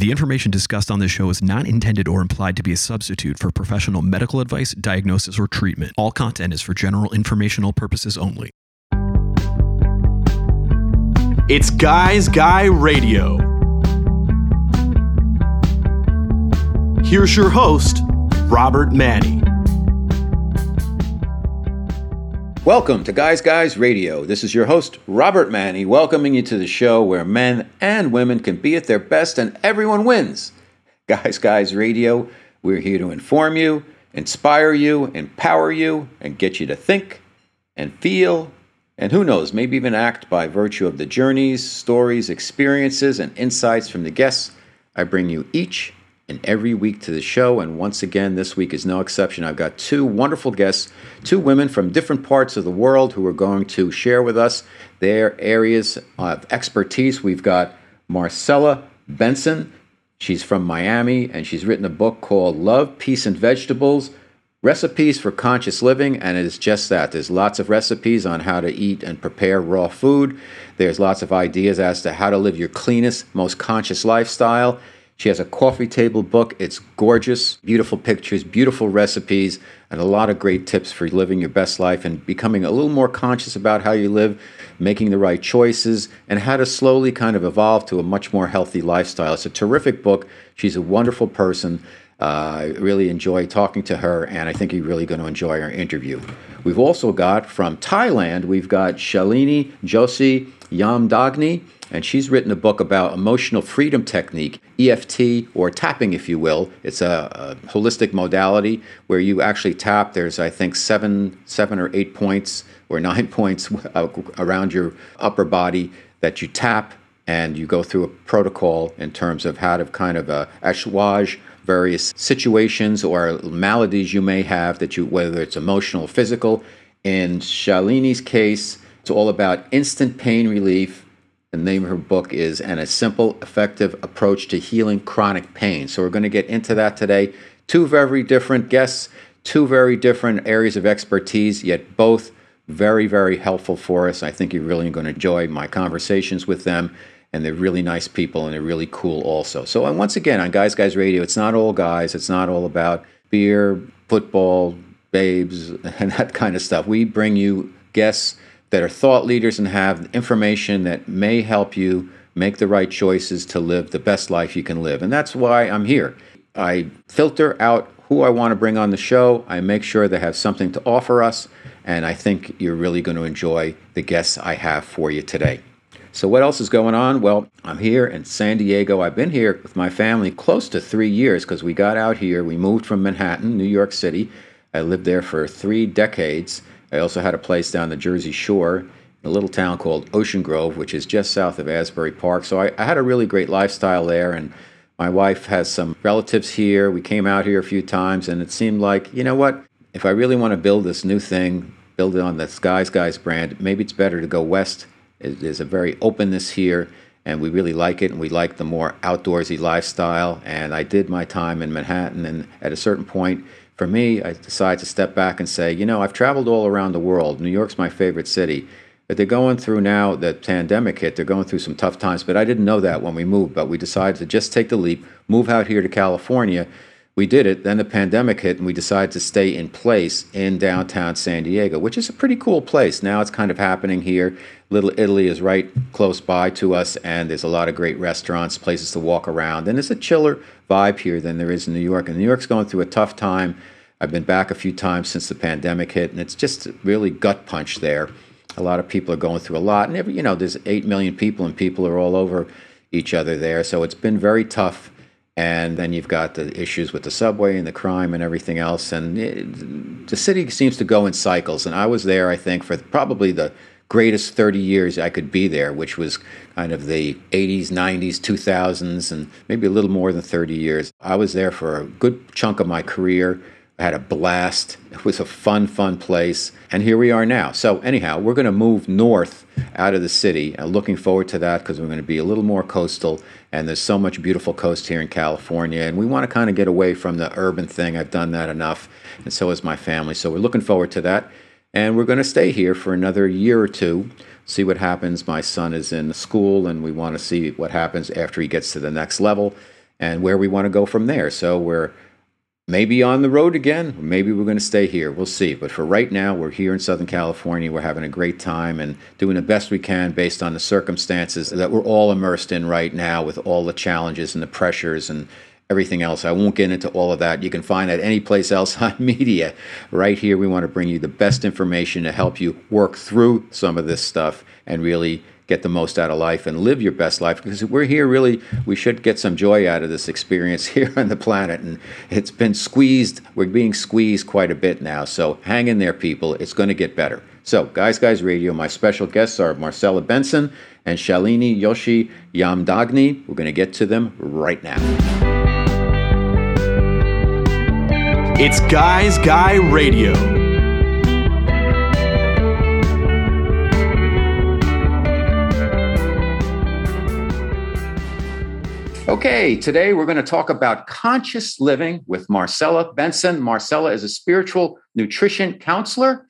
The information discussed on this show is not intended or implied to be a substitute for professional medical advice, diagnosis, or treatment. All content is for general informational purposes only. It's Guys Guy Radio. Here's your host, Robert Manni. Welcome to Guys Guys Radio. This is your host, Robert Manni, welcoming you to the show where men and women can be at their best and everyone wins. Guys Guys Radio, we're here to inform you, inspire you, empower you, and get you to think and feel, and who knows, maybe even act by virtue of the journeys, stories, experiences, and insights from the guests I bring you each and every week to the show. And once again, this week is no exception. I've got two wonderful guests, two women from different parts of the world who are going to share with us their areas of expertise. We've got Marcella Benson. She's from Miami and she's written a book called Love, Peace, and Vegetables Recipes for Conscious Living. And it is just that. There's lots of recipes on how to eat and prepare raw food. There's lots of ideas as to how to live your cleanest, most conscious lifestyle. She has a coffee table book. It's gorgeous, beautiful pictures, beautiful recipes, and a lot of great tips for living your best life and becoming a little more conscious about how you live, making the right choices, and how to slowly kind of evolve to a much more healthy lifestyle. It's a terrific book. She's a wonderful person. Uh, I really enjoy talking to her, and I think you're really going to enjoy our interview. We've also got from Thailand, we've got Shalini Joshi Yamdagni and she's written a book about emotional freedom technique, EFT, or tapping, if you will. It's a, a, holistic modality where you actually tap. There's, I think, seven, seven or eight points or nine points around your upper body that you tap, and you go through a protocol in terms of how to kind of uh, assuage various situations or maladies you may have that you, whether it's emotional or physical. In Shalini's case, it's all about instant pain relief the name of her book is And a Simple, Effective Approach to Healing Chronic Pain. So we're going to get into that today. Two very different guests, two very different areas of expertise, yet both very, very helpful for us. I think you're really going to enjoy my conversations with them. And they're really nice people and they're really cool also. So, and once again, on Guys Guys Radio, it's not all guys, it's not all about beer, football, babes, and that kind of stuff. We bring you guests that are thought leaders and have information that may help you make the right choices to live the best life you can live. And that's why I'm here. I filter out who I want to bring on the show. I make sure they have something to offer us. And I think you're really going to enjoy the guests I have for you today. So, what else is going on? Well, I'm here in San Diego. I've been here with my family close to three years because we got out here. We moved from Manhattan, New York City. I lived there for three decades. I also had a place down the Jersey Shore in a little town called Ocean Grove, which is just south of Asbury Park. So I, I had a really great lifestyle there. And my wife has some relatives here. We came out here a few times, and it seemed like, you know what? If I really want to build this new thing, build it on the Guys Guys brand, maybe it's better to go west. There's a very openness here, and we really like it, and we like the more outdoorsy lifestyle. And I did my time in Manhattan, and at a certain point, for me, I decided to step back and say, you know, I've traveled all around the world. New York's my favorite city. But they're going through now the pandemic hit, they're going through some tough times. But I didn't know that when we moved. But we decided to just take the leap, move out here to California. We did it. Then the pandemic hit, and we decided to stay in place in downtown San Diego, which is a pretty cool place. Now it's kind of happening here. Little Italy is right close by to us, and there's a lot of great restaurants, places to walk around. And it's a chiller vibe here than there is in New York. And New York's going through a tough time. I've been back a few times since the pandemic hit, and it's just really gut punch there. A lot of people are going through a lot, and every, you know, there's eight million people, and people are all over each other there. So it's been very tough. And then you've got the issues with the subway and the crime and everything else. And it, the city seems to go in cycles. And I was there, I think, for probably the greatest 30 years I could be there, which was kind of the 80s, 90s, 2000s, and maybe a little more than 30 years. I was there for a good chunk of my career. I had a blast. It was a fun, fun place. And here we are now. So, anyhow, we're going to move north out of the city. I'm looking forward to that because we're going to be a little more coastal. And there's so much beautiful coast here in California. And we want to kind of get away from the urban thing. I've done that enough. And so has my family. So, we're looking forward to that. And we're going to stay here for another year or two, see what happens. My son is in school, and we want to see what happens after he gets to the next level. and where we want to go from there. So we're maybe on the road again, maybe we're going to stay here. We'll see. But for right now, we're here in Southern California. We're having a great time and doing the best we can based on the circumstances that we're all immersed in right now with all the challenges and the pressures and everything else. I won't get into all of that. You can find that any place else on media. Right here, we want to bring you the best information to help you work through some of this stuff and really get the most out of life and live your best life because we're here really we should get some joy out of this experience here on the planet and it's been squeezed we're being squeezed quite a bit now so hang in there people it's going to get better. So guys guys radio my special guests are marcella benson and shalini yoshi yamdagni. We're going to get to them right now. It's guys guy radio Okay, today we're going to talk about conscious living with Marcella Benson. Marcella is a spiritual nutrition counselor,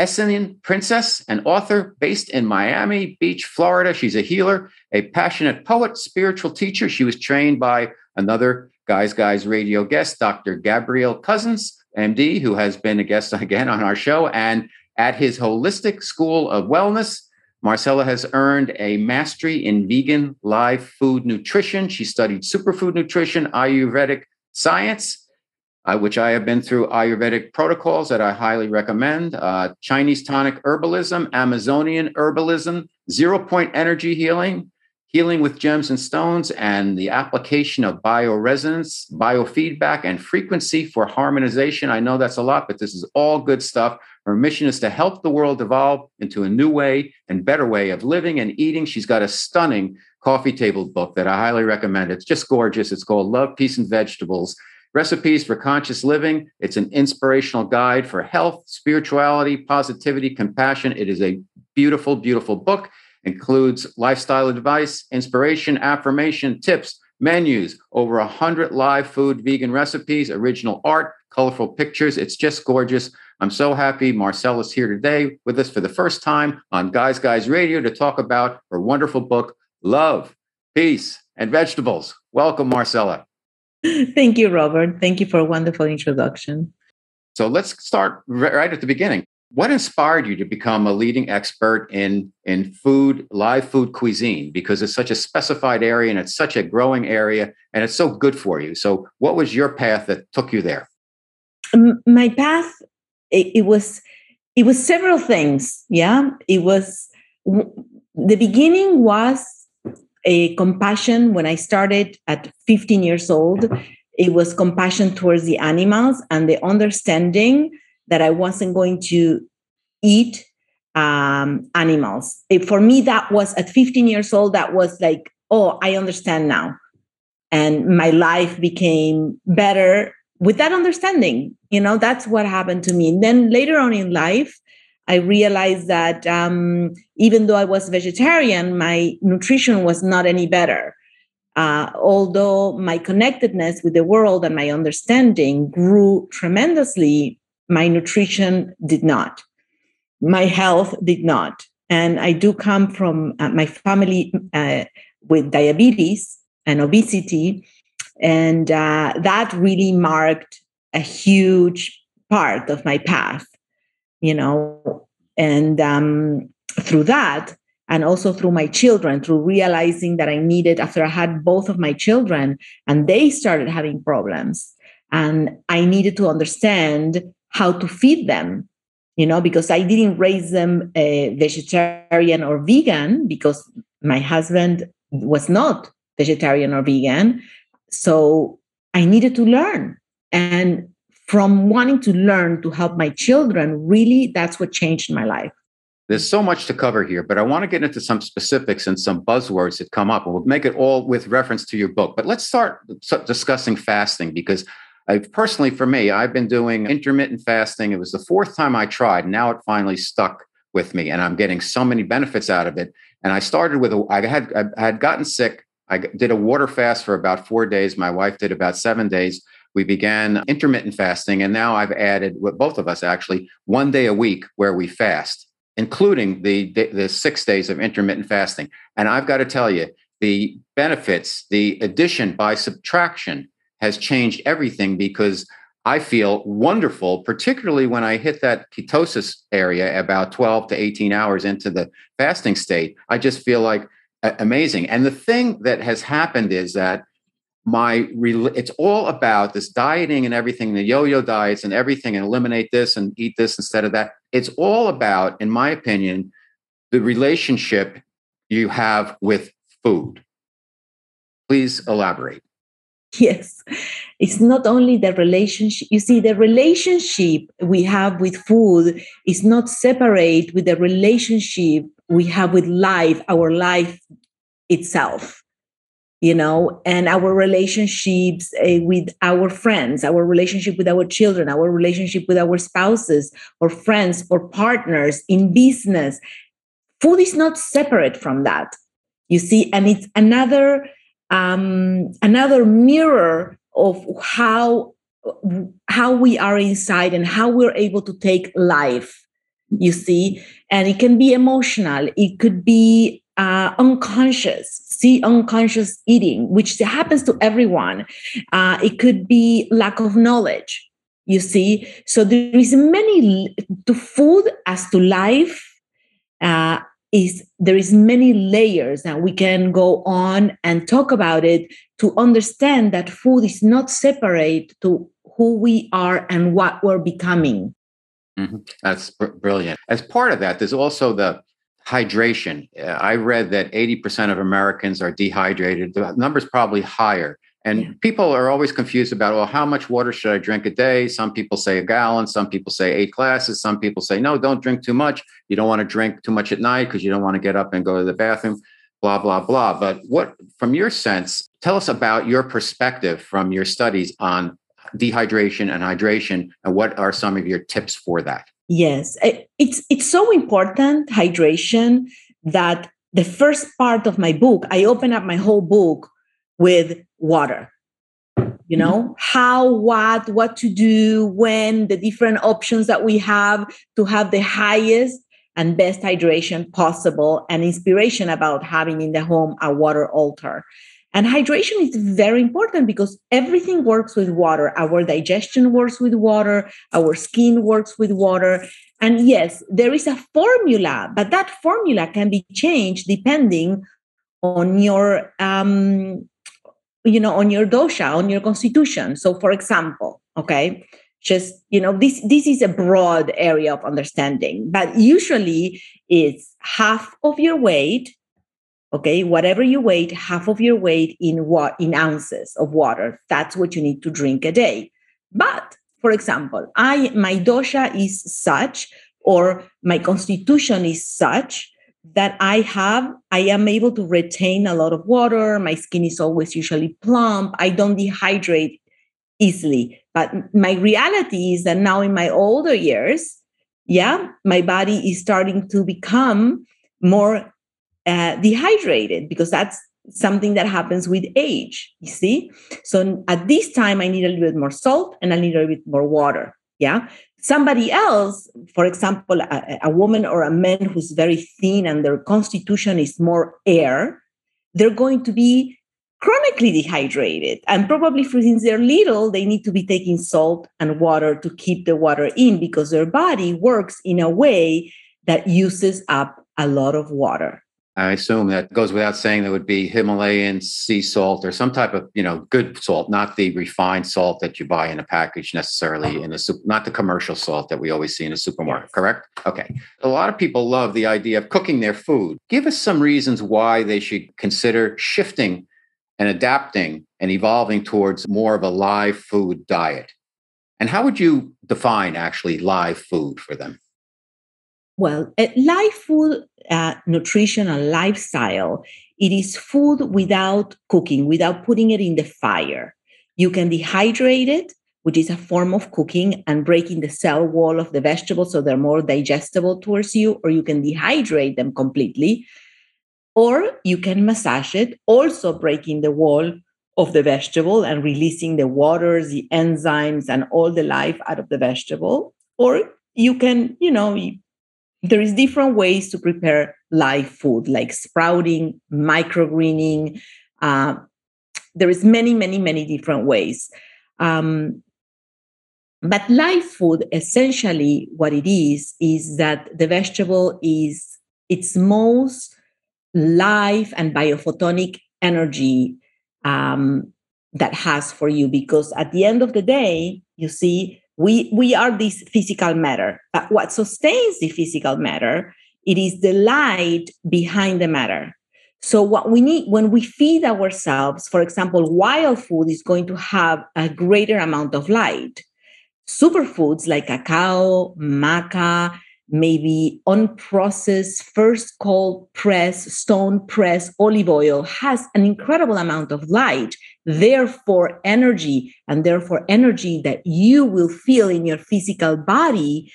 Essenian princess, and author based in Miami Beach, Florida. She's a healer, a passionate poet, spiritual teacher. She was trained by another Guys Guys radio guest, Dr. Gabriel Cousens, MD, who has been a guest again on our show, and at his holistic school of wellness Marcella has earned a mastery in vegan live food nutrition. She studied superfood nutrition, Ayurvedic science, uh, which I have been through Ayurvedic protocols that I highly recommend, uh, Chinese tonic herbalism, Amazonian herbalism, zero point energy healing, healing with gems and stones, and the application of bioresonance, biofeedback, and frequency for harmonization. I know that's a lot, but this is all good stuff her mission is to help the world evolve into a new way and better way of living and eating. She's got a stunning coffee table book that I highly recommend. It's just gorgeous. It's called Love, Peace, and Vegetables Recipes for Conscious Living. It's an inspirational guide for health, spirituality, positivity, compassion. It is a beautiful, beautiful book. Includes lifestyle advice, inspiration, affirmation, tips, menus, over 100 live food vegan recipes, original art, colorful pictures. It's just gorgeous. I'm so happy Marcella's here today with us for the first time on Guys Guys Radio to talk about her wonderful book, Love, Peace, and Vegetables. Welcome, Marcella. Thank you, Robert. Thank you for a wonderful introduction. So let's start right at the beginning. What inspired you to become a leading expert in, in food, live food cuisine? Because it's such a specified area and it's such a growing area and it's so good for you. So, what was your path that took you there? My path it, it was it was several things yeah it was the beginning was a compassion when i started at 15 years old it was compassion towards the animals and the understanding that i wasn't going to eat um, animals. It, for me that was at 15 years old that was like oh i understand now. And my life became better with that understanding you know that's what happened to me. And then later on in life i realized that um, even though i was vegetarian my nutrition was not any better. Uh, although my connectedness with the world and my understanding grew tremendously my nutrition did not. My health did not. And i do come from uh, my family uh, with diabetes and obesity. And uh, that really marked a huge part of my path, you know. And um, through that, and also through my children, through realizing that I needed, after I had both of my children and they started having problems, and I needed to understand how to feed them, you know, because I didn't raise them a vegetarian or vegan because my husband was not vegetarian or vegan. So I needed to learn. And from wanting to learn to help my children, really, that's what changed my life. There's so much to cover here, but I want to get into some specifics and some buzzwords that come up, and we'll make it all with reference to your book. But let's start discussing fasting because I personally, for me, I've been doing intermittent fasting. It was the fourth time I tried. Now it finally stuck with me, and I'm getting so many benefits out of it. And I started with a, I had I had gotten sick I did a water fast for about four days. My wife did about seven days. We began intermittent fasting, and now I've added, with both of us actually, one day a week where we fast, including the, the, the six days of intermittent fasting. And I've got to tell you, the benefits, the addition by subtraction has changed everything because I feel wonderful, particularly when I hit that ketosis area about 12 to 18 hours into the fasting state. I just feel like amazing. And the thing that has happened is that my it's all about this dieting and everything the yo-yo diets and everything and eliminate this and eat this instead of that it's all about in my opinion the relationship you have with food please elaborate yes. It's not only the relationship you see the relationship we have with food is not separate with the relationship we have with life our life itself you know and our relationships uh, with our friends our relationship with our children our relationship with our spouses or friends or partners in business. Food is not separate from that you see and it's another um, another mirror of how how we are inside and how we're able to take life you see and it can be emotional it could be uh, unconscious, see unconscious eating, which happens to everyone. Uh, it could be lack of knowledge. You see, so there is many to food as to life. Uh, is there is many layers and we can go on and talk about it to understand that food is not separate to who we are and what we're becoming mm-hmm. that's br- brilliant as part of that there's also the hydration. Uh, I read that 80% of Americans are dehydrated. The number's probably higher. And yeah. people are always confused about, well, how much water should I drink a day? Some people say a gallon, some people say eight glasses, some people say, no, don't drink too much. You don't want to drink too much at night because you don't want to get up and go to the bathroom, blah, blah, blah. But what, from your sense, tell us about your perspective from your studies on dehydration and hydration, and what are some of your tips for that? Yes, it's it's so important hydration that the first part of my book, I open up my whole book with water. You know, mm-hmm. how, what, what to do, when, the different options that we have to have the highest and best hydration possible, and inspiration about having in the home a water altar. And hydration is very important because everything works with water. Our digestion works with water, our skin works with water. And yes, there is a formula, but that formula can be changed depending on your um, you know on your dosha on your constitution. So for example okay just you know this this is a broad area of understanding but usually it's half of your weight okay whatever you weight half of your weight in what in ounces of water. That's what you need to drink a day. But for example i my dosha is such or my constitution is such that i have i am able to retain a lot of water. My skin is always usually plump. I don't dehydrate easily. But my reality is that now in my older years yeah my body is starting to become more uh, dehydrated because that's something that happens with age you see? So at this time i need a little bit more salt and a little bit more water yeah somebody else for example a, a woman or a man who's very thin and their constitution is more air they're going to be chronically dehydrated. And probably since they're little they need to be taking salt and water to keep the water in because their body works in a way that uses up a lot of water I assume that goes without saying there would be Himalayan sea salt or some type of, you know, good salt, not the refined salt that you buy in a package necessarily uh-huh. in the soup, not the commercial salt that we always see in a supermarket, correct? Okay. A lot of people love the idea of cooking their food. Give us some reasons why they should consider shifting and adapting and evolving towards more of a live food diet. And how would you define actually live food for them? Well, a live food uh, nutrition and lifestyle, it is food without cooking, without putting it in the fire. You can dehydrate it, which is a form of cooking and breaking the cell wall of the vegetable so they're more digestible towards you, or you can dehydrate them completely. Or you can massage it, also breaking the wall of the vegetable and releasing the waters, the enzymes, and all the life out of the vegetable. Or you can, you know, there is different ways to prepare live food like sprouting microgreening uh, there is many many many different ways. Um, but live food essentially what it is is that the vegetable is its most live and biophotonic energy um, that has for you because at the end of the day you see we we are this physical matter but what sustains the physical matter it is the light behind the matter. So what we need when we feed ourselves for example wild food is going to have a greater amount of light. Superfoods like cacao maca maybe unprocessed first cold press stone press olive oil has an incredible amount of light therefore energy and therefore energy that you will feel in your physical body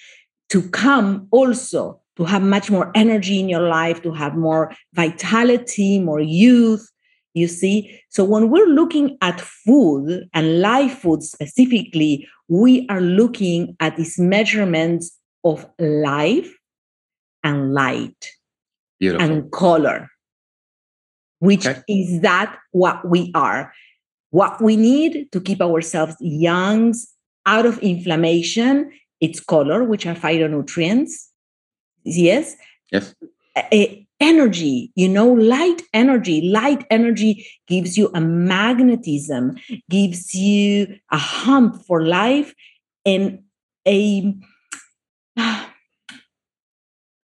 to come also to have much more energy in your life to have more vitality more youth you see so when we're looking at food and live food specifically we are looking at these measurements of life and light Beautiful. and color, which Okay. is that what we are. What we need to keep ourselves young, out of inflammation, it's color, which are phytonutrients. Yes. yes. Eh, energy, you know, light energy. Light energy gives you a magnetism, gives you a hump for life and a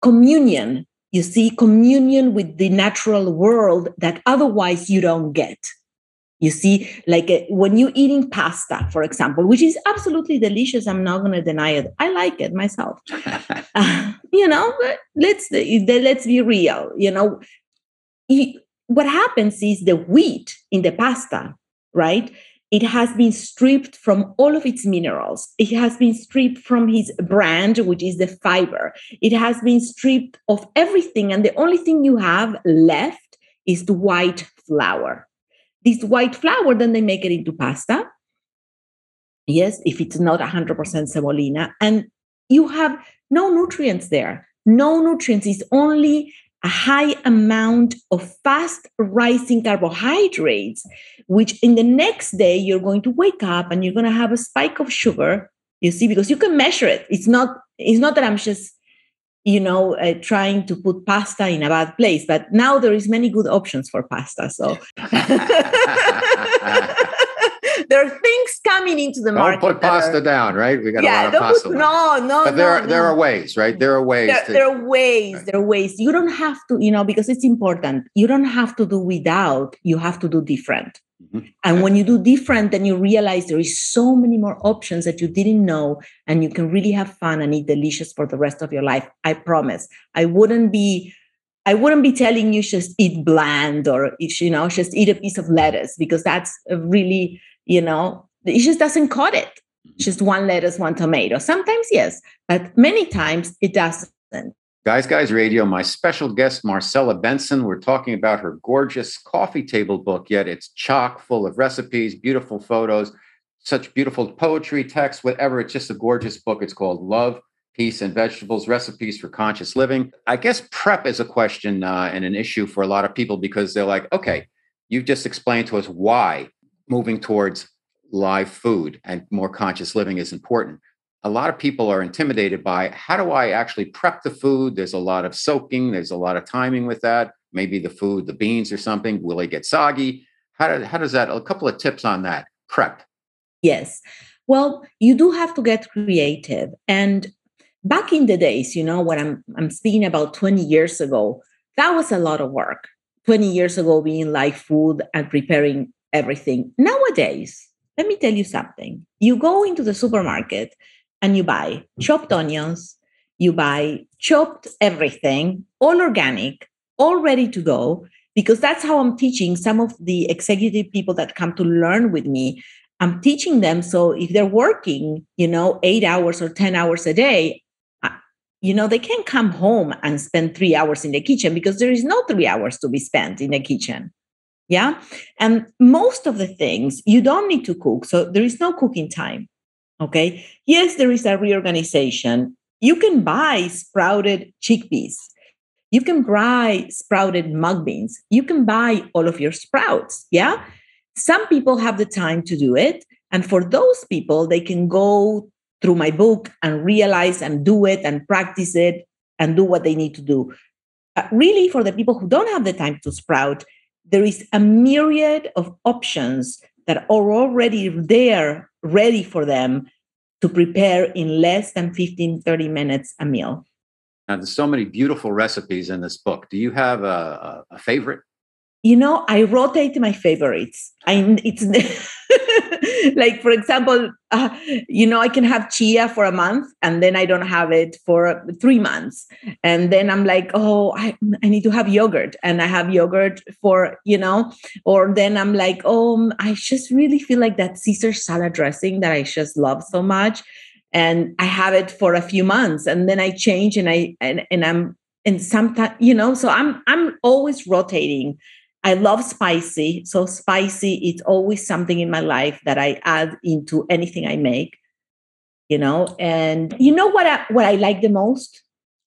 communion. You see, communion with the natural world that otherwise you don't get. You see, like uh, when you're eating pasta, for example, which is absolutely delicious. I'm not going to deny it. I like it myself. Uh, you know, but let's let's be real. You know, what happens is the wheat in the pasta, right? It has been stripped from all of its minerals. It has been stripped from his brand, which is the fiber. It has been stripped of everything, and the only thing you have left is the white flour. This white flour, then they make it into pasta. Yes, if it's not 100% semolina, and you have no nutrients there. No nutrients. It's only a high amount of fast rising carbohydrates, which in the next day you're going to wake up and you're going to have a spike of sugar. You see, because you can measure it. It's not. It's not that I'm just, you know, uh, trying to put pasta in a bad place. But now there is many good options for pasta. So there are things coming into the Don't market. put that are- pasta down, right? We got yeah, a lot of pasta. left. no, no, but there no, are there no are ways, right? There are ways there, to there are ways Right. there are ways you don't have to you know because it's important you don't have to do without you have to do different Mhm. and when you do different then you realize there is so many more options that you didn't know and you can really have fun and eat delicious for the rest of your life i promise i wouldn't be i wouldn't be telling you just eat bland or you know just eat a piece of lettuce because that's a really you know it just doesn't cut it just one lettuce one tomato sometimes yes but many times it doesn't Guys Guys Radio, my special guest, Marcella Benson. We're talking about her gorgeous coffee table book, yet it's chock full of recipes, beautiful photos, such beautiful poetry, text, whatever. It's just a gorgeous book. It's called Love, Peace, and Vegetables Recipes for Conscious Living. I guess prep is a question uh, and an issue for a lot of people because they're like, okay, you've just explained to us why moving towards live food and more conscious living is important a lot of people are intimidated by how do I actually prep the food? There's a lot of soaking, there's a lot of timing with that. Maybe the food, the beans or something, will it get soggy? How, do, how does that? A couple of tips on that prep. Yes. Well, you do have to get creative. And back in the days, you know, when I'm I'm speaking about 20 years ago, that was a lot of work. 20 years ago being live food and preparing everything. Nowadays, let me tell you something. You go into the supermarket and you buy chopped onions, you buy chopped everything, all organic, all ready to go because that's how I'm teaching some of the executive people that come to learn with me I'm teaching them so if they're working, you know, eight hours or 10 hours a day, you know, they can't come home and spend three hours in the kitchen because there is no three hours to be spent in the kitchen. Yeah. And most of the things you don't need to cook. So there is no cooking time. Okay. Yes, there is a reorganization. you can buy sprouted chickpeas. You can buy sprouted mung beans. You can buy all of your sprouts. Yeah. Some people have the time to do it. And for those people, they can go through my book and realize and do it and practice it and do what they need to do. Uh, really, for the people who don't have the time to sprout, there is a myriad of options that are already there, ready for them to prepare in less than 15, 30 minutes a meal. Now, there's so many beautiful recipes in this book. Do you have a, a, a favorite? You know, I rotate my favorites. I it's like, for example, uh, you know, I can have chia for a month and then I don't have it for three months, and then I'm like, oh, I, I need to have yogurt, and I have yogurt for you know, or then I'm like, oh, I just really feel like that Caesar salad dressing that I just love so much. And I have it for a few months and then I change and I and, and I'm and sometimes you know so I'm I'm always rotating. I love spicy. So spicy it's always something in my life that I add into anything I make. You know, and you know what I, what I like the most?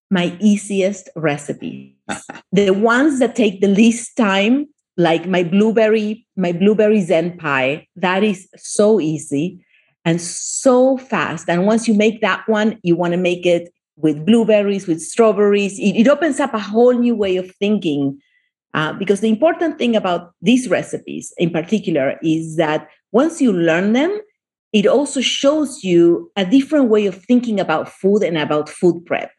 My easiest recipes. the ones that take the least time like my blueberry my blueberry zen pie that is so easy and so fast. And once you make that one, you want to make it with blueberries, with strawberries. It, it opens up a whole new way of thinking. Uh, because the important thing about these recipes in particular is that once you learn them, it also shows you a different way of thinking about food and about food prep.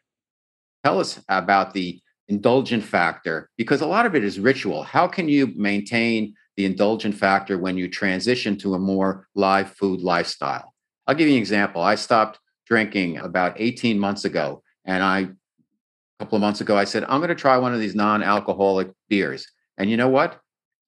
Tell us about the indulgent factor because a lot of it is ritual. How can you maintain the indulgent factor when you transition to a more live food lifestyle. I'll give you an example. I stopped drinking about 18 months ago, and I, a couple of months ago, I said, I'm going to try one of these non alcoholic beers. And you know what?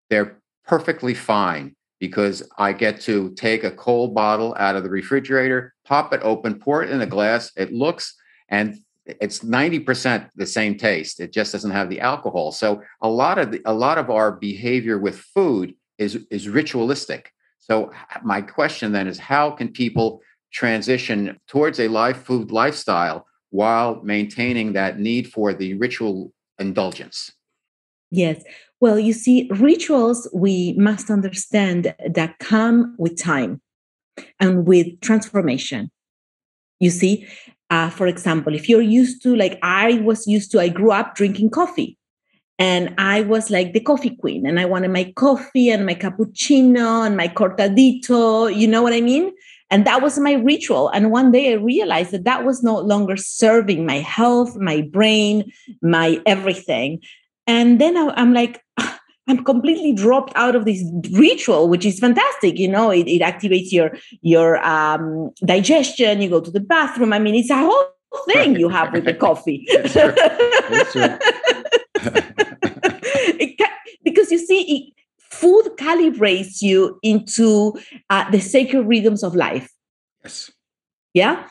They're perfectly fine because I get to take a cold bottle out of the refrigerator, pop it open, pour it in a glass. It looks and it's 90% the same taste it just doesn't have the alcohol so a lot of the, a lot of our behavior with food is is ritualistic so my question then is how can people transition towards a live food lifestyle while maintaining that need for the ritual indulgence. Yes. Well you see rituals we must understand that come with time and with transformation. You see uh, for example, if you're used to, like I was used to, I grew up drinking coffee and I was like the coffee queen and I wanted my coffee and my cappuccino and my cortadito, you know what I mean? And that was my ritual. And one day I realized that that was no longer serving my health, my brain, my everything. And then I, am like, I'm completely dropped out of this ritual, which is fantastic. You know, it, it activates your your um, digestion. You go to the bathroom. I mean, it's a whole thing you have with the coffee. because you see, it, food calibrates you into uh, the sacred rhythms of life. Yes. Yeah,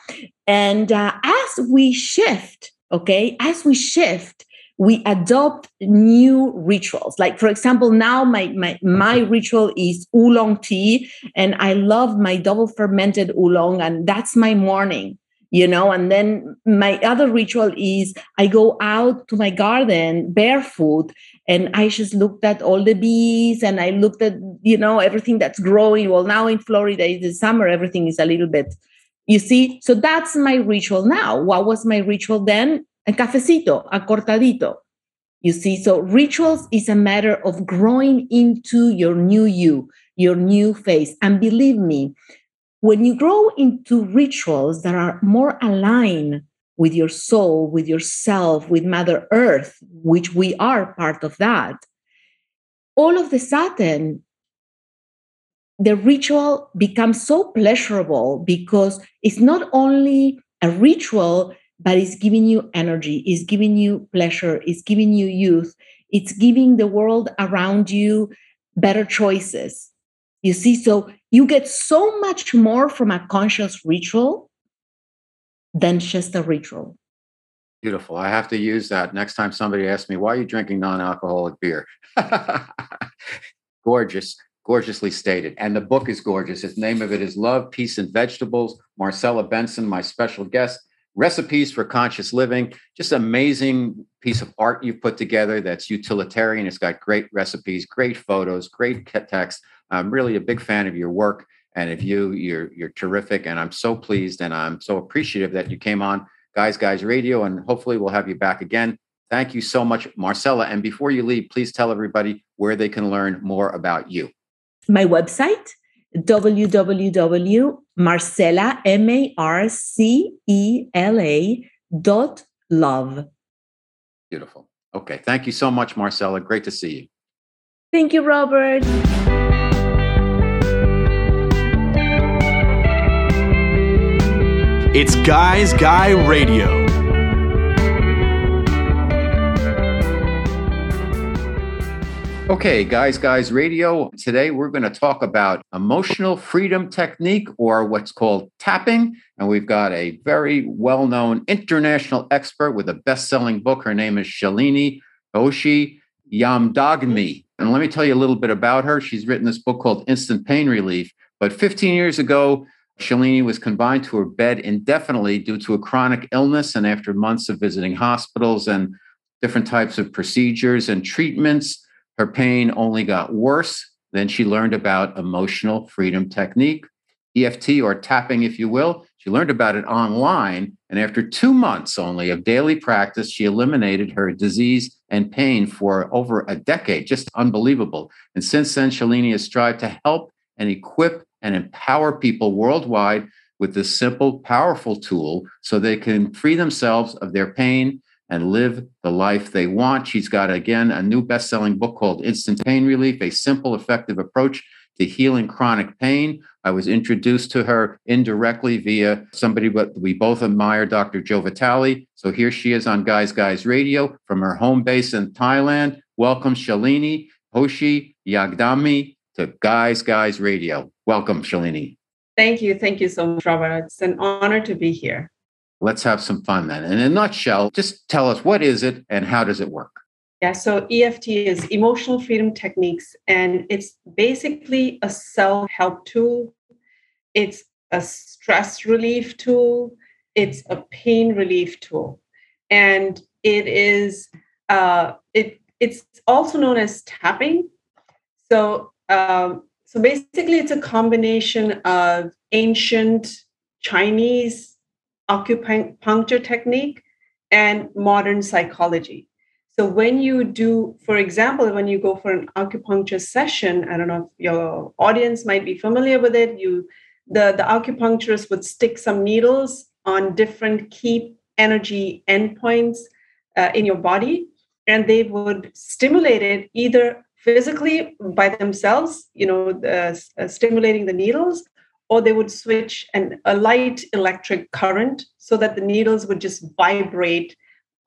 and uh, as we shift, okay, as we shift we adopt new rituals. Like, for example, now my, my, my ritual is oolong tea, and I love my double fermented oolong, and that's my morning, you know. And then my other ritual is I go out to my garden barefoot, and I just looked at all the bees, and I looked at, you know, everything that's growing. Well, now in Florida, it's the summer, everything is a little bit you see so that's my ritual now what was my ritual then a cafecito, a cortadito. You see, so rituals is a matter of growing into your new you, your new face. And believe me, when you grow into rituals that are more aligned with your soul, with yourself, with Mother Earth, which we are part of that, all of a sudden, the ritual becomes so pleasurable because it's not only a ritual but it's giving you energy, it's giving you pleasure, it's giving you youth, it's giving the world around you better choices. You see, so you get so much more from a conscious ritual than just a ritual. Beautiful. I have to use that next time somebody asks me, why are you drinking non alcoholic beer? Gorgeous gorgeously stated. And the book is gorgeous. The name of it is Love, Peace, and Vegetables. Marcella Benson, my special guest. recipes for conscious living. Just amazing piece of art you've put together that's utilitarian. It's got great recipes, great photos, great text. I'm really a big fan of your work and if you. You're you're terrific, and I'm so pleased and I'm so appreciative that you came on Guys Guys Radio, and hopefully we'll have you back again. Thank you so much, Marcella. And before you leave, please tell everybody where they can learn more about you. My website, www.marcella, M-A-R-C-E-L-A dot love. Beautiful. Okay. Thank you so much, Marcella. Great to see you. Thank you, Robert. It's Guys Guy Radio. Okay, Guys Guys Radio. Today we're going to talk about emotional freedom technique or what's called tapping. And we've got a very well known international expert with a best selling book. Her name is Shalini Hoshi Yamdagni. And let me tell you a little bit about her. She's written this book called Instant Pain Relief. But 15 years ago, Shalini was confined to her bed indefinitely due to a chronic illness. And after months of visiting hospitals and different types of procedures and treatments, her pain only got worse. Then she learned about emotional freedom technique, EFT or tapping, if you will. She learned about it online. And after two months only of daily practice, she eliminated her disease and pain for over a decade. Just unbelievable. And since then, Shalini has strived to help and equip and empower people worldwide with this simple, powerful tool so they can free themselves of their pain and live the life they want. She's got, again, a new best selling book called Instant Pain Relief A Simple, Effective Approach to Healing Chronic Pain. I was introduced to her indirectly via somebody but we both admire, Dr. Joe Vitale. So here she is on Guys Guys Radio from her home base in Thailand. Welcome, Shalini Hoshi Yamdagni to Guys Guys Radio. Welcome, Shalini. Thank you. Thank you so much, Robert. It's an honor to be here. Let's have some fun then. In a nutshell, just tell us what is it and how does it work? Yeah, so EFT is emotional freedom techniques, and it's basically a self help tool. It's a stress relief tool. It's a pain relief tool, and it is uh, it it's also known as tapping. So um, so basically, it's a combination of ancient Chinese acupuncture technique and modern psychology. So when you do, for example, when you go for an acupuncture session, I don't know if your audience might be familiar with it. You, the the acupuncturist would stick some needles on different key energy endpoints uh, in your body, and they would stimulate it either physically by themselves, you know, uh, stimulating the needles, or they would switch an, a light electric current so that the needles would just vibrate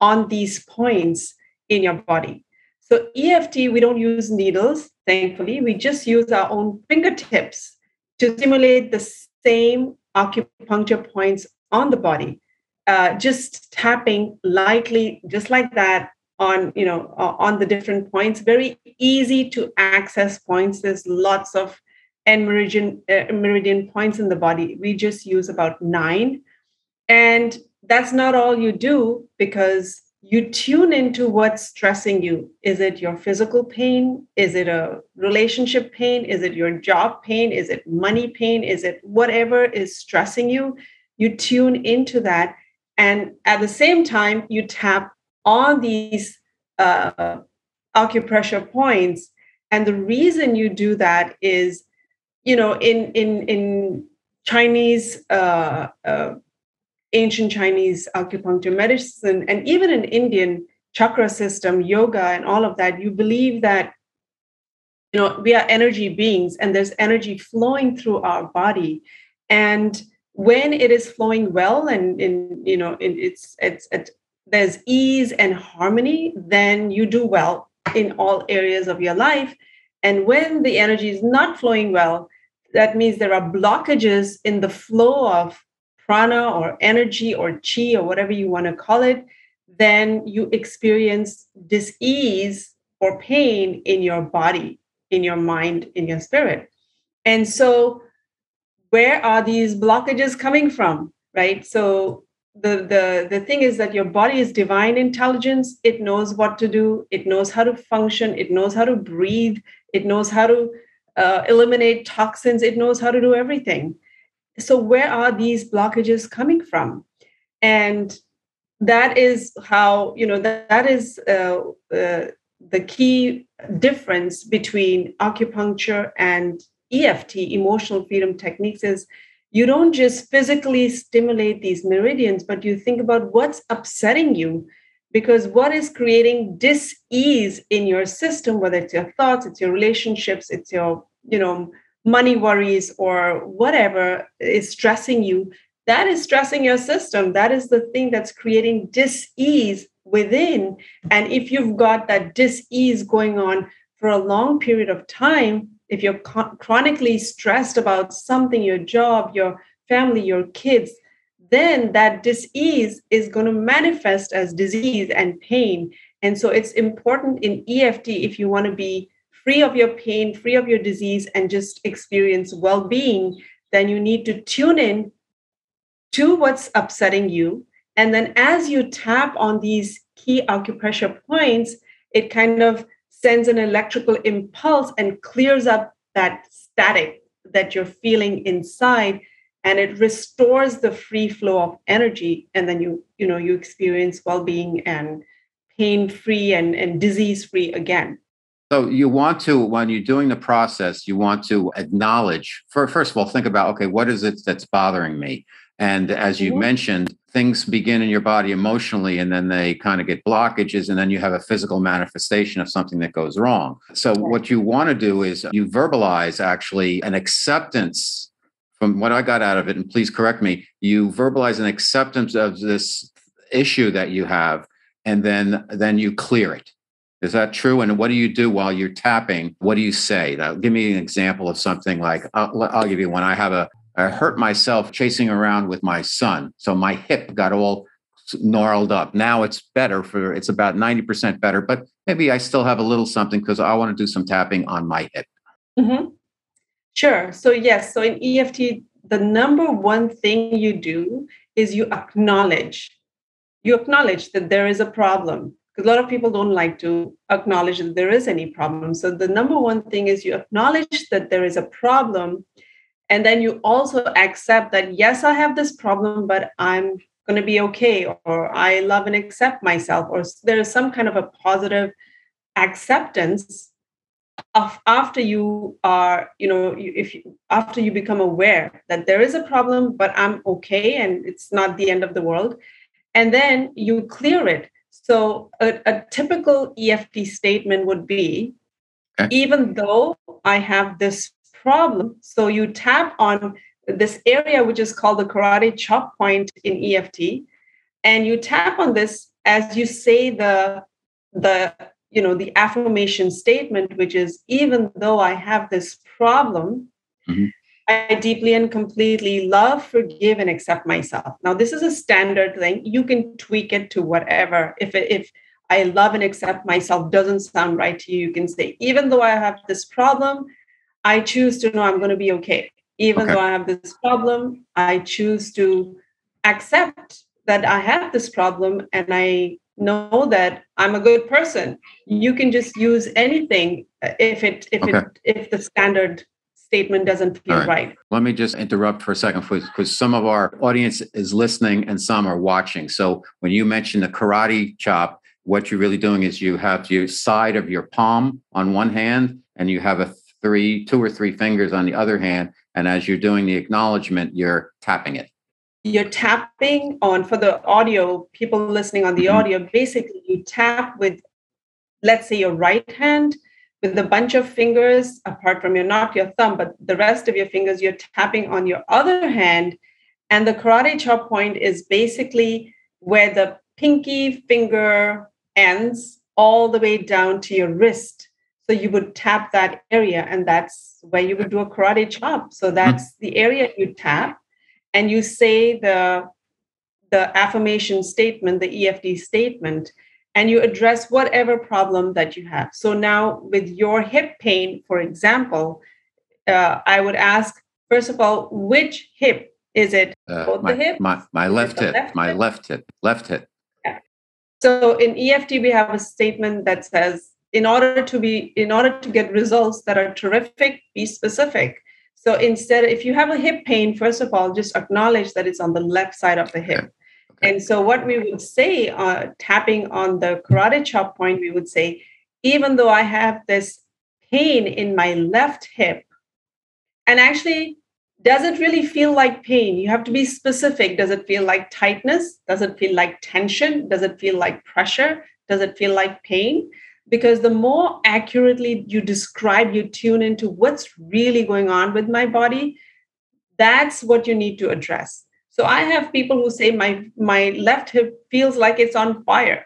on these points in your body. So EFT, we don't use needles, thankfully. We just use our own fingertips to stimulate the same acupuncture points on the body. Uh, just tapping lightly, just like that, on you know uh, on the different points. Very easy to access points. There's lots of end meridian uh, meridian points in the body. We just use about 9 and that's not all you do because you tune into what's stressing you. Is it your physical pain? Is it a relationship pain? Is it your job pain? Is it money pain? Is it whatever is stressing you? You tune into that. And at the same time you tap on these uh, acupressure points. And the reason you do that is, you know, in in in Chinese, uh, uh, ancient Chinese acupuncture medicine, and even in Indian chakra system, yoga, and all of that, you believe that you know we are energy beings, and there's energy flowing through our body, and when it is flowing well and in you know in, it's it's at there's ease and harmony, then you do well in all areas of your life. And when the energy is not flowing well, that means there are blockages in the flow of prana or energy or chi or whatever you want to call it, then you experience dis-ease or pain in your body, in your mind, in your spirit. And so, where are these blockages coming from? Right. So, the the the thing is that your body is divine intelligence. It knows what to do. It knows how to function. It knows how to breathe. It knows how to uh, eliminate toxins. It knows how to do everything. So where are these blockages coming from? And that is how you know that, that is uh, uh, the key difference between acupuncture and eft emotional freedom techniques is you don't just physically stimulate these meridians, but you think about what's upsetting you. Because what is creating dis-ease in your system, whether it's your thoughts, it's your relationships, it's your, you know, money worries or whatever is stressing you, that is stressing your system. That is the thing that's creating dis-ease within. And if you've got that dis-ease going on for a long period of time, if you're chronically stressed about something, your job, your family, your kids, then that disease is going to manifest as disease and pain. And so it's important in EFT if you want to be free of your pain, free of your disease, and just experience well being, then you need to tune in to what's upsetting you. And then as you tap on these key acupressure points, it kind of sends an electrical impulse and clears up that static that you're feeling inside and it restores the free flow of energy and then you you know you experience well-being and pain free and, and disease free again so you want to when you're doing the process you want to acknowledge for, first of all think about okay what is it that's bothering me and as you mm-hmm. mentioned, things begin in your body emotionally and then they kind of get blockages and then you have a physical manifestation of something that goes wrong. So, what you want to do is you verbalize actually an acceptance from what I got out of it. And please correct me, you verbalize an acceptance of this issue that you have and then then you clear it. Is that true? And what do you do while you're tapping? What do you say? Now, give me an example of something like uh, I'll, I'll give you one. I have a I hurt myself chasing around with my son. So my hip got all gnarled up. Now it's better for it's about 90% better, but maybe I still have a little something because I want to do some tapping on my hip. Mm-hmm. Sure. So, yes. So in EFT, the number one thing you do is you acknowledge. You acknowledge that there is a problem. Because a lot of people don't like to acknowledge that there is any problem. So the number one thing is you acknowledge that there is a problem and then you also accept that yes i have this problem but i'm going to be okay or i love and accept myself or there is some kind of a positive acceptance of after you are you know if you, after you become aware that there is a problem but i'm okay and it's not the end of the world and then you clear it so a, a typical eft statement would be okay. even though i have this problem. So you tap on this area, which is called the karate chop point in EFT, and you tap on this as you say the the you know the affirmation statement, which is even though I have this problem. Mm-hmm. I deeply and completely love, forgive, and accept myself. Now, this is a standard thing. You can tweak it to whatever. If if I love and accept myself doesn't sound right to you, you can say, even though I have this problem, I choose to know I'm going to be okay. Even okay. though I have this problem, I choose to accept that I have this problem and I know that I'm a good person. You can just use anything uh, if it if okay. it if the standard statement doesn't feel right. right. Let me just interrupt for a second because some of our audience is listening and some are watching. So when you mention the karate chop, what you're really doing is you have your side of your palm on one hand and you have a three, two or three fingers on the other hand. And as you're doing the acknowledgement, you're tapping it. You're tapping on for the audio, people listening on the mm-hmm. audio, basically you tap with, let's say, your right hand with a bunch of fingers, apart from your not your thumb, but the rest of your fingers, you're tapping on your other hand. And the karate chop point is basically where the pinky finger ends all the way down to your wrist so you would tap that area, and that's where you would do a karate chop. So that's mm-hmm. the area you tap, and you say the the affirmation statement, the EFT statement, and you address whatever problem that you have. So now, with your hip pain, for example, uh, I would ask first of all, which hip Is it Uh, both my, the hip? my, my left hip, left my hip? left hip, left hip. Yeah. So in EFT, we have a statement that says, in order to be, in order to get results that are terrific, be specific. So instead, if you have a hip pain, first of all, just acknowledge that it's on the left side of the hip. Okay. And so what we would say, uh, tapping on the karate chop point, we would say, even though I have this pain in my left hip, and actually, does it really feel like pain? You have to be specific. Does it feel like tightness? Does it feel like tension? Does it feel like pressure? Does it feel like pain? Because the more accurately you describe, you tune into what's really going on with my body, that's what you need to address. So I have people who say my my left hip feels like it's on fire.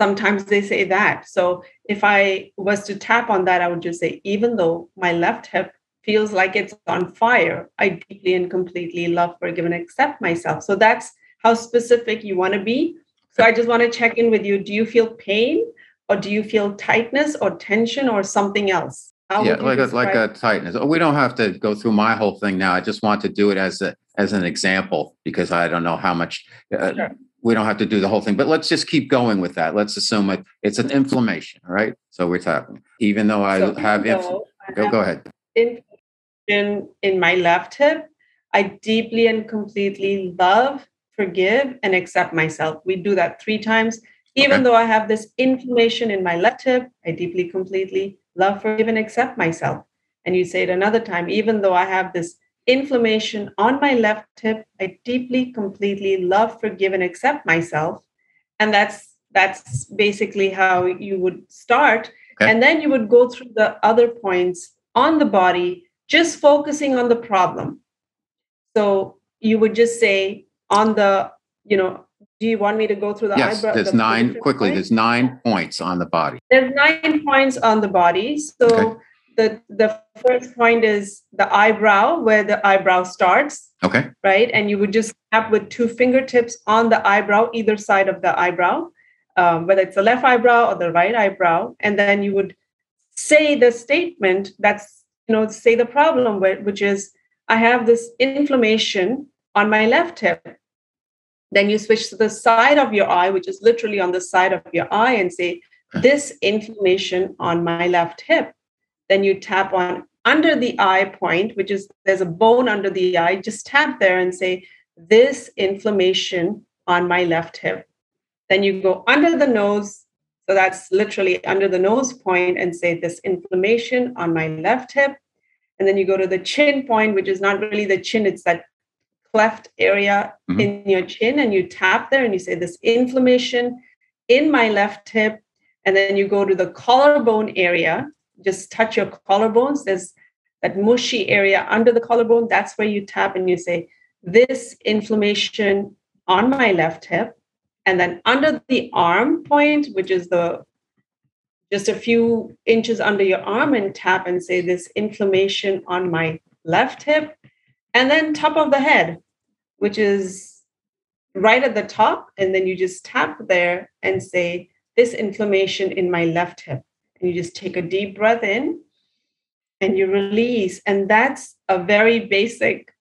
Sometimes they say that. So if I was to tap on that, I would just say, even though my left hip feels like it's on fire, I deeply and completely love, forgive, and accept myself. So that's how specific you want to be. So I just want to check in with you. Do you feel pain or do you feel tightness or tension or something else? How yeah, like a, like a tightness. Oh, We don't have to go through my whole thing now. I just want to do it as a as an example because I don't know how much. Uh, Sure. We don't have to do the whole thing, but let's just keep going with that. Let's assume it, it's an inflammation, right? So we're talking. Even though I So have, even inf- I go have go ahead. inflammation in my left hip, I deeply and completely love, forgive, and accept myself. We do that three times. Even Okay. though I have this inflammation in my left hip, I deeply, completely love, forgive, and accept myself. And you say it another time, even though I have this inflammation on my left hip, I deeply, completely love, forgive, and accept myself. And that's that's basically how you would start. Okay. And then you would go through the other points on the body, just focusing on the problem. So you would just say on the, you know, do you want me to go through the Yes, eyebrow? there's the nine, quickly, points? there's nine points on the body. There's nine points on the body. So Okay. the the first point is the eyebrow, where the eyebrow starts, Okay, right? And you would just tap with two fingertips on the eyebrow, either side of the eyebrow, um, whether it's the left eyebrow or the right eyebrow, and then you would say the statement that's you know say the problem, which is I have this inflammation on my left hip. Then you switch to the side of your eye, which is literally on the side of your eye, and say, This inflammation on my left hip. Then you tap on under the eye point, which is there's a bone under the eye. Just tap there and say, This inflammation on my left hip. Then you go under the nose. So that's literally under the nose point and say, This inflammation on my left hip. And then you go to the chin point, which is not really the chin, it's that cleft area Mhm. in your chin. And you tap there and you say, This inflammation in my left hip. And then you go to the collarbone area, just touch your collarbones. There's that mushy area under the collarbone. That's where you tap and you say, This inflammation on my left hip. And then under the arm point, which is the just a few inches under your arm, and tap and say, This inflammation on my left hip. And then top of the head, which is right at the top. And then you just tap there and say, This inflammation in my left hip. And you just take a deep breath in and you release. And that's a very basic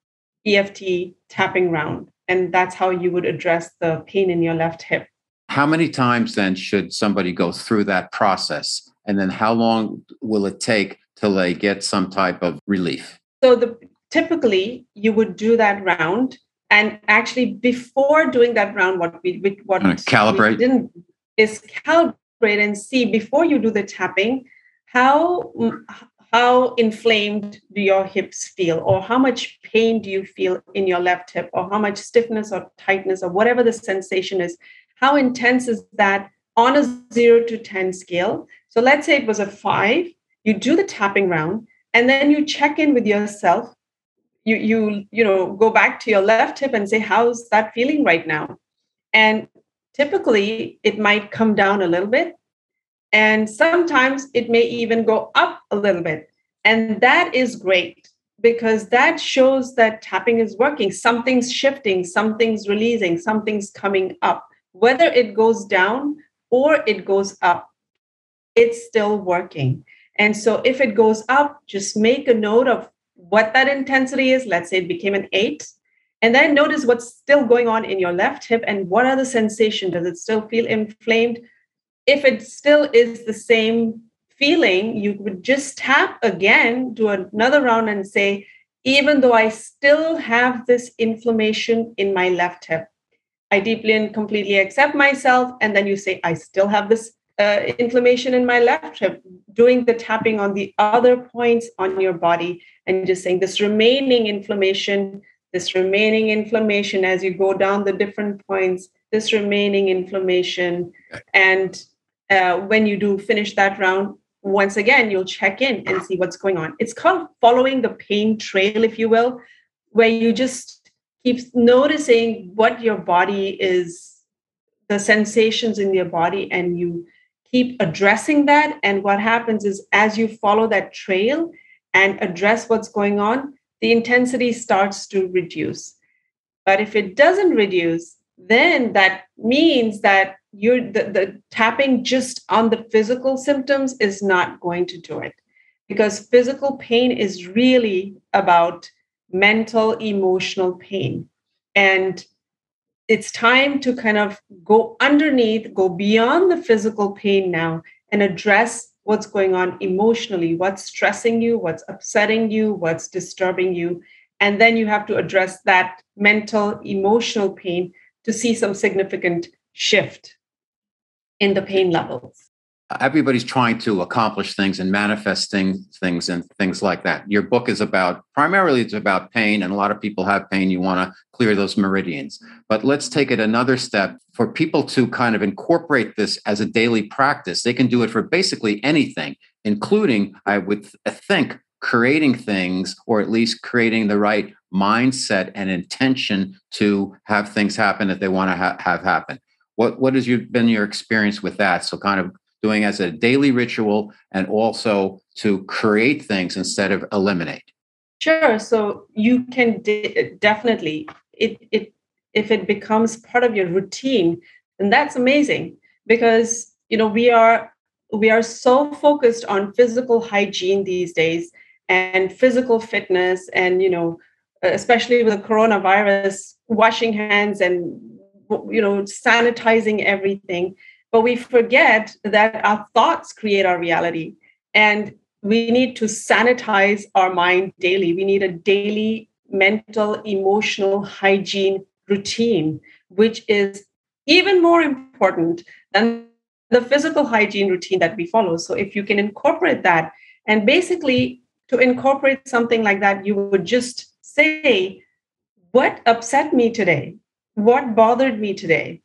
EFT tapping round. And that's how you would address the pain in your left hip. how many times then should somebody go through that process? And then how long will it take till they get some type of relief? So the typically you would do that round, and actually before doing that round, what we what calibrate. we didn't is calibrate and see before you do the tapping how mm, how inflamed do your hips feel? Or how much pain do you feel in your left hip? Or how much stiffness or tightness or whatever the sensation is? How intense is that on a 0 to 10 scale? So let's say it was a 5 you do the tapping round and then you check in with yourself you you you know go back to your left hip and say how's that feeling right now? And typically it might come down a little bit. And sometimes it may even go up a little bit. And that is great because that shows that tapping is working. Something's shifting something's releasing something's coming up. Whether it goes down or it goes up it's still working. And so if it goes up just make a note of what that intensity is let's say it became an 8 and then notice what's still going on in your left hip and what are the sensation? Does it still feel inflamed? If it still is the same feeling you would just tap again do another round and say even though i still have this inflammation in my left hip i deeply and completely accept myself and then you say i still have this uh, inflammation in my left hip doing the tapping on the other points on your body and just saying this remaining inflammation this remaining inflammation as you go down the different points, this remaining inflammation. And uh, when you do finish that round, once again, you'll check in and see what's going on. It's called following the pain trail, if you will, where you just keep noticing what your body is, the sensations in your body, and you keep addressing that. And what happens is, as you follow that trail and address what's going on, the intensity starts to reduce. But if it doesn't reduce, then that means that you're the, the tapping just on the physical symptoms is not going to do it because physical pain is really about mental emotional pain and it's time to kind of go underneath go beyond the physical pain now and address what's going on emotionally, what's stressing you, what's upsetting you, what's disturbing you. And then you have to address that mental, emotional pain to see some significant shift in the pain levels everybody's trying to accomplish things and manifesting things and things like that. Your book is about primarily it's about pain, and a lot of people have pain. You want to clear those meridians. But let's take it another step for people to kind of incorporate this as a daily practice. They can do it for basically anything, including, I would uh, think, creating things or at least creating the right mindset and intention to have things happen that they want to ha- have happen. What what has you been your experience with that? So kind of doing as a daily ritual and also to create things instead of eliminate. Sure so you can de- definitely it, it if it becomes part of your routine then that's amazing because you know we are we are so focused on physical hygiene these days and physical fitness and you know especially with the coronavirus washing hands and you know sanitizing everything but we forget that our thoughts create our reality. And we need to sanitize our mind daily. We need a daily mental, emotional hygiene routine, which is even more important than the physical hygiene routine that we follow. So, if you can incorporate that, and basically to incorporate something like that, you would just say, What upset me today? What bothered me today?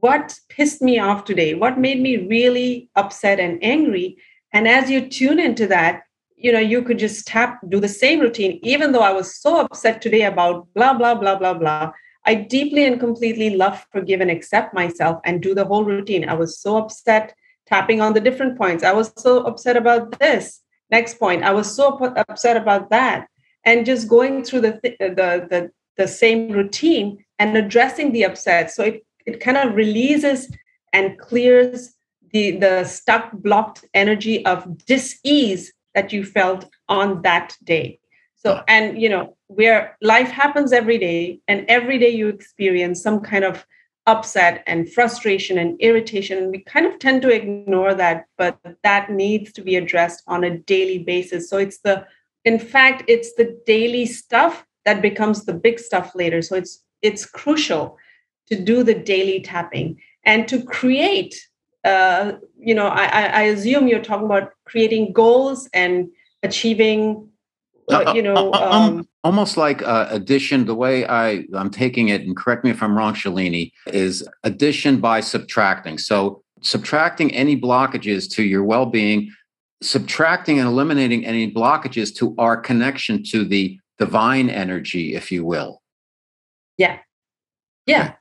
What pissed me off today what made me really upset and angry. And as you tune into that you know you could just tap do the same routine even though i was so upset today about blah blah blah blah blah. I deeply and completely love forgive and accept myself and do the whole routine. I was so upset tapping on the different points. I was so upset about this next point. I was so upset about that. And just going through the the the, the same routine and addressing the upset. So it it kind of releases and clears the the stuck blocked energy of dis-ease that you felt on that day. So and you know where life happens every day and every day you experience some kind of upset and frustration and irritation and we kind of tend to ignore that but that needs to be addressed on a daily basis. So it's the in fact it's the daily stuff that becomes the big stuff later. So it's it's crucial to do the daily tapping and to create uh, you know I, I assume you're talking about creating goals and achieving uh, uh you know uh, um, um, almost like uh, addition the way i i'm taking it and correct me if i'm wrong shalini is addition by subtracting. So subtracting any blockages to your well-being subtracting and eliminating any blockages to our connection to the divine energy if you will. Yeah. Yeah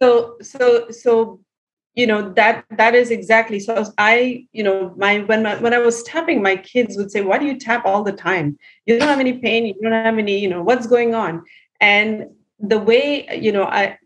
so so so you know that that is exactly so i you know my when my, when i was tapping my kids would say why do you tap all the time? You don't have any pain you don't have any you know what's going on? And the way you know i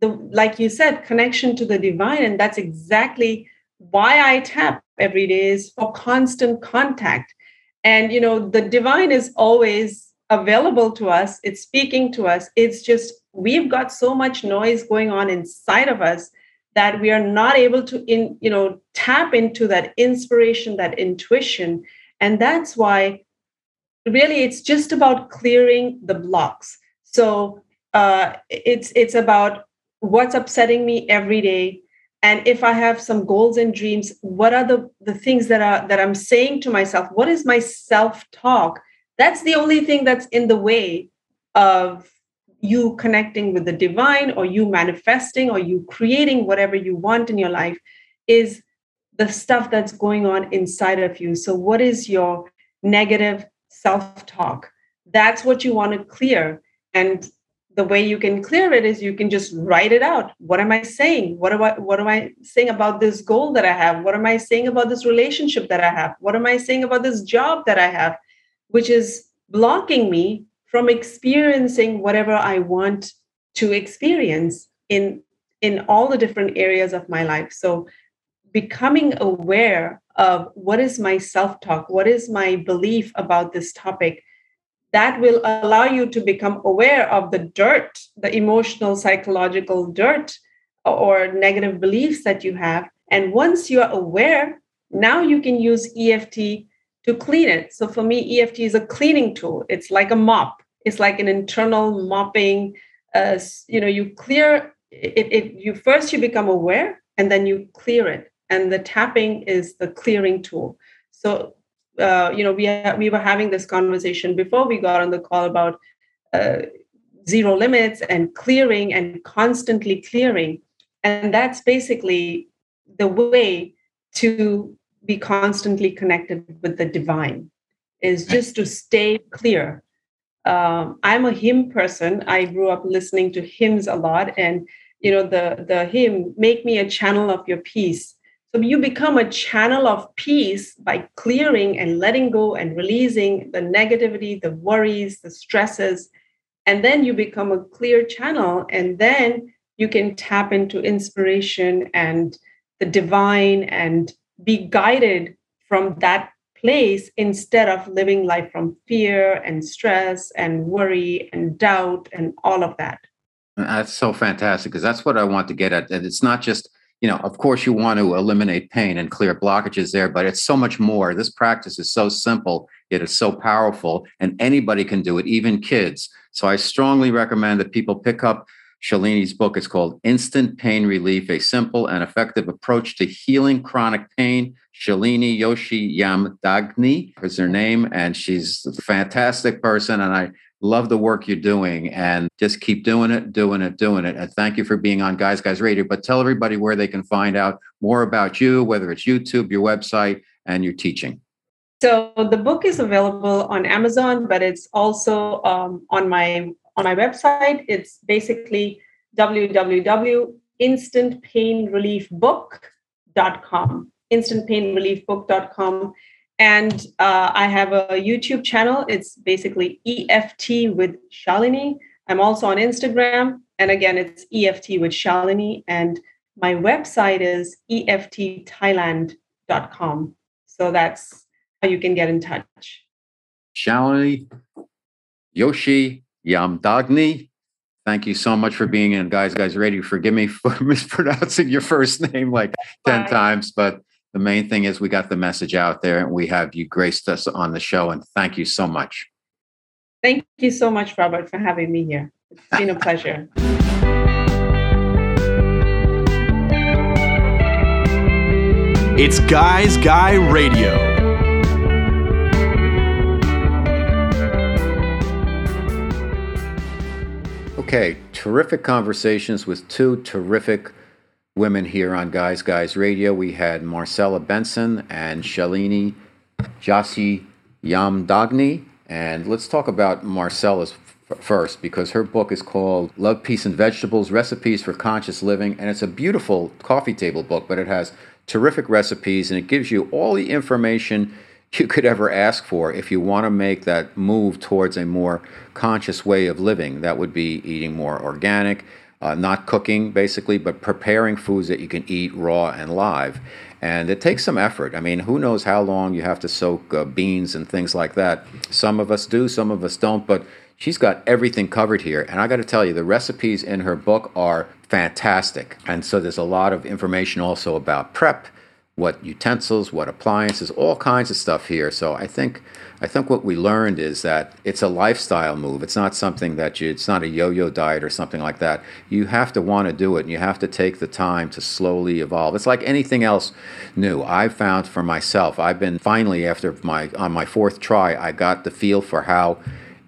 the like you said connection to the divine and that's exactly why i tap every day is for constant contact. And you know the divine is always available to us, it's speaking to us. It's just we've got so much noise going on inside of us that we are not able to in you know tap into that inspiration that intuition. And that's why really it's just about clearing the blocks. So uh, it's it's about what's upsetting me every day. And if i have some goals and dreams what are the the things that are that i'm saying to myself? What is my self talk that's the only thing that's in the way of you connecting with the divine or you manifesting or you creating whatever you want in your life is the stuff that's going on inside of you. So, what is your negative self talk? That's what you want to clear. And the way you can clear it is you can just write it out. What am I saying? What am I what am I saying about this goal that I have? What am I saying about this relationship that I have? What am I saying about this job that I have which is blocking me from experiencing whatever I want to experience in in all the different areas of my life. So becoming aware of what is my self-talk, what is my belief about this topic, that will allow you to become aware of the dirt, the emotional, psychological dirt or negative beliefs that you have. And once you're aware, now you can use EFT to clean it. So for me, EFT is a cleaning tool. It's like a mop it's like an internal mopping uh, you know you clear it, it you first you become aware and then you clear it and the tapping is the clearing tool so uh, you know we ha- we were having this conversation before we got on the call about uh, zero limits and clearing and constantly clearing and that's basically the way to be constantly connected with the divine is just to stay clear um, I'm a hymn person. I grew up listening to hymns a lot, and you know the the hymn "Make me a channel of your peace." So you become a channel of peace by clearing and letting go and releasing the negativity, the worries, the stresses, and then you become a clear channel, and then you can tap into inspiration and the divine and be guided from that place instead of living life from fear and stress and worry and doubt and all of that. That's so fantastic because that's what I want to get at. And it's not just, you know, of course, you want to eliminate pain and clear blockages there, but it's so much more. This practice is so simple, it's so powerful, and anybody can do it, even kids. So I strongly recommend that people pick up Shalini's book. It's called Instant Pain Relief A Simple and Effective Approach to Healing Chronic Pain. Shalini Yoshi Yamdagni is her name, and she's a fantastic person. And I love the work you're doing and just keep doing it, doing it, doing it. And thank you for being on Guys Guys Radio. But tell everybody where they can find out more about you, whether it's YouTube, your website, and your teaching. So the book is available on Amazon, but it's also um, on my on my website. It's basically www.instantpainreliefbook.com, instantpainreliefbook.com. And uh, I have a YouTube channel. It's basically EFT with Shalini. I'm also on Instagram. And again, it's EFT with Shalini. And my website is EFTthailand.com. So that's how you can get in touch. Shalini Yoshi Yamdagni. Thank you so much for being in Guys Guys Radio. Forgive me for mispronouncing your first name like 10 Bye. times, but the main thing is we got the message out there and we have you graced us on the show. And thank you so much. Thank you so much, Robert, for having me here. It's been a pleasure. It's Guys Guy Radio. Okay, terrific conversations with two terrific women here on Guys Guys Radio. We had Marcella Benson and Shalini Jassi Yamdagni. And let's talk about Marcella's f- first because her book is called Love, Peace, and Vegetables Recipes for Conscious Living. And it's a beautiful coffee table book, but it has terrific recipes and it gives you all the information you could ever ask for if you want to make that move towards a more conscious way of living. That would be eating more organic, uh, not cooking basically, but preparing foods that you can eat raw and live. And it takes some effort. I mean, who knows how long you have to soak uh, beans and things like that. Some of us do, some of us don't, but she's got everything covered here. And I got to tell you, the recipes in her book are fantastic. And so there's a lot of information also about prep, what utensils, what appliances, all kinds of stuff here. So I think I think what we learned is that it's a lifestyle move. It's not something that you it's not a yo-yo diet or something like that. You have to want to do it and you have to take the time to slowly evolve. It's like anything else new. I've found for myself, I've been finally after my on my fourth try, I got the feel for how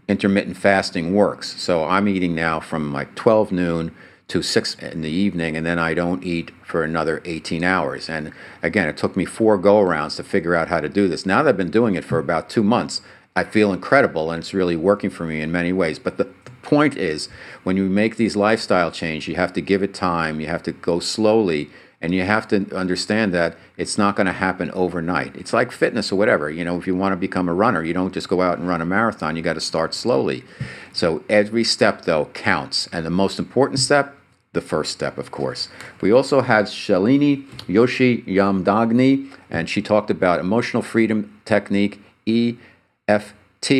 intermittent fasting works. So I'm eating now from like 12 noon to six in the evening, and then I don't eat for another 18 hours. And again, it took me four go arounds to figure out how to do this. Now that I've been doing it for about two months, I feel incredible and it's really working for me in many ways. But the point is, when you make these lifestyle changes, you have to give it time, you have to go slowly, and you have to understand that it's not going to happen overnight. It's like fitness or whatever. You know, if you want to become a runner, you don't just go out and run a marathon. You got to start slowly. So every step, though, counts. And the most important step the first step, of course. We also had Shalini Yoshi Yamdagni, and she talked about emotional freedom technique, EFT,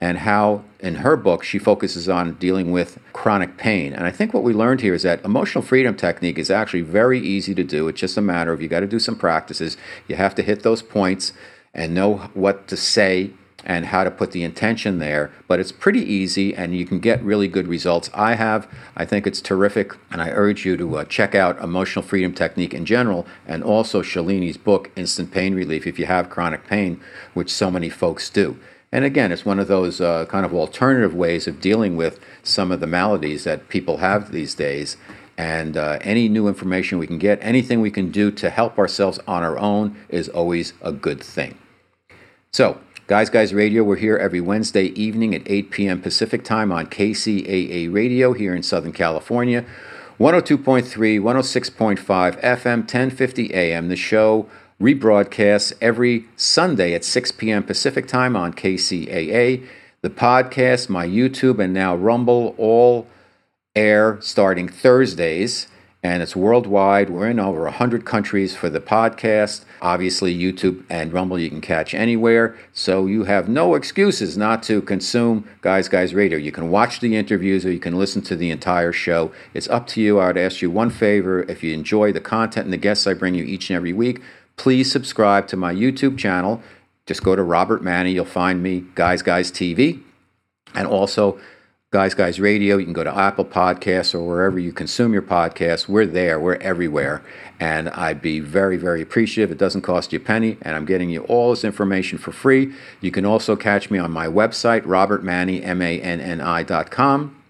and how in her book she focuses on dealing with chronic pain. And I think what we learned here is that emotional freedom technique is actually very easy to do. It's just a matter of you got to do some practices. You have to hit those points and know what to say and how to put the intention there. But it's pretty easy and you can get really good results. I have, I think it's terrific, and I urge you to uh, check out Emotional Freedom Technique in general and also Shalini's book, Instant Pain Relief, if you have chronic pain, which so many folks do. And again, it's one of those uh, kind of alternative ways of dealing with some of the maladies that people have these days. And uh, any new information we can get, anything we can do to help ourselves on our own is always a good thing. So, Guys Guys Radio, we're here every Wednesday evening at 8 p.m. Pacific Time on KCAA Radio here in Southern California. 102.3, 106.5 FM, 1050 AM. The show rebroadcasts every Sunday at 6 p.m. Pacific Time on KCAA. The podcast, my YouTube, and now Rumble all air starting Thursdays and it's worldwide. We're in over 100 countries for the podcast. Obviously, YouTube and Rumble you can catch anywhere, so you have no excuses not to consume Guys Guys Radio. You can watch the interviews or you can listen to the entire show. It's up to you. I would ask you one favor if you enjoy the content and the guests I bring you each and every week, please subscribe to my YouTube channel. Just go to Robert Manni. you'll find me, Guys Guys TV. And also, Guys Guys Radio. You can go to Apple Podcasts or wherever you consume your podcasts. We're there. We're everywhere. And I'd be very, very appreciative. It doesn't cost you a penny, and I'm getting you all this information for free. You can also catch me on my website, robertmanni, M-A-N-N-I dot com.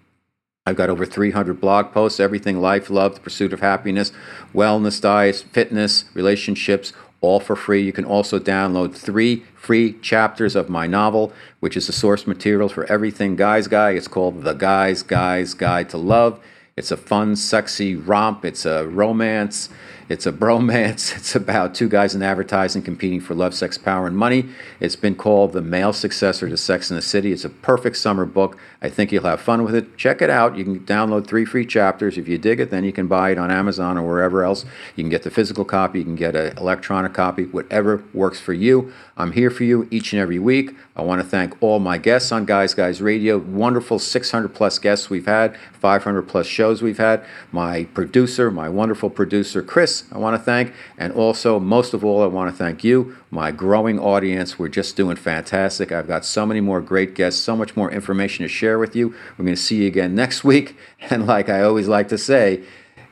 I've got over 300 blog posts, everything life, love, the pursuit of happiness, wellness, diets, fitness, relationships, all for free. You can also download three free chapters of my novel, which is the source material for everything Guys Guy. It's called The Guys Guy's Guide to Love. It's a fun, sexy romp. It's a romance. It's a bromance. It's about two guys in advertising competing for love, sex, power, and money. It's been called the male successor to Sex in the City. It's a perfect summer book. I think you'll have fun with it. Check it out. You can download three free chapters. If you dig it, then you can buy it on Amazon or wherever else. You can get the physical copy. You can get an electronic copy, whatever works for you. I'm here for you each and every week. I want to thank all my guests on Guys Guys Radio. Wonderful 600 plus guests we've had, 500 plus shows we've had. My producer, my wonderful producer, Chris, I want to thank. And also, most of all, I want to thank you, my growing audience. We're just doing fantastic. I've got so many more great guests, so much more information to share with you. We're going to see you again next week. And like I always like to say,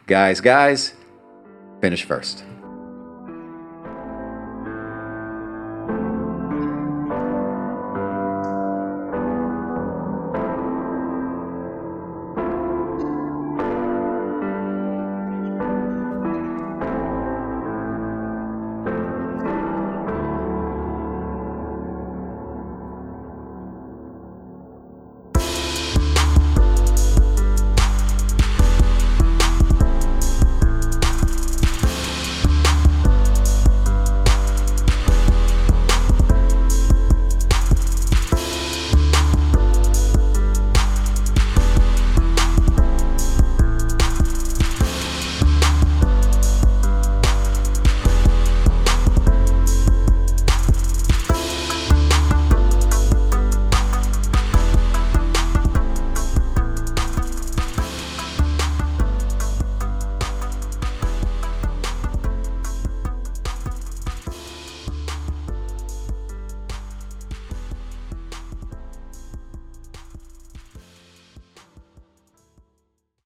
guys, guys, finish first.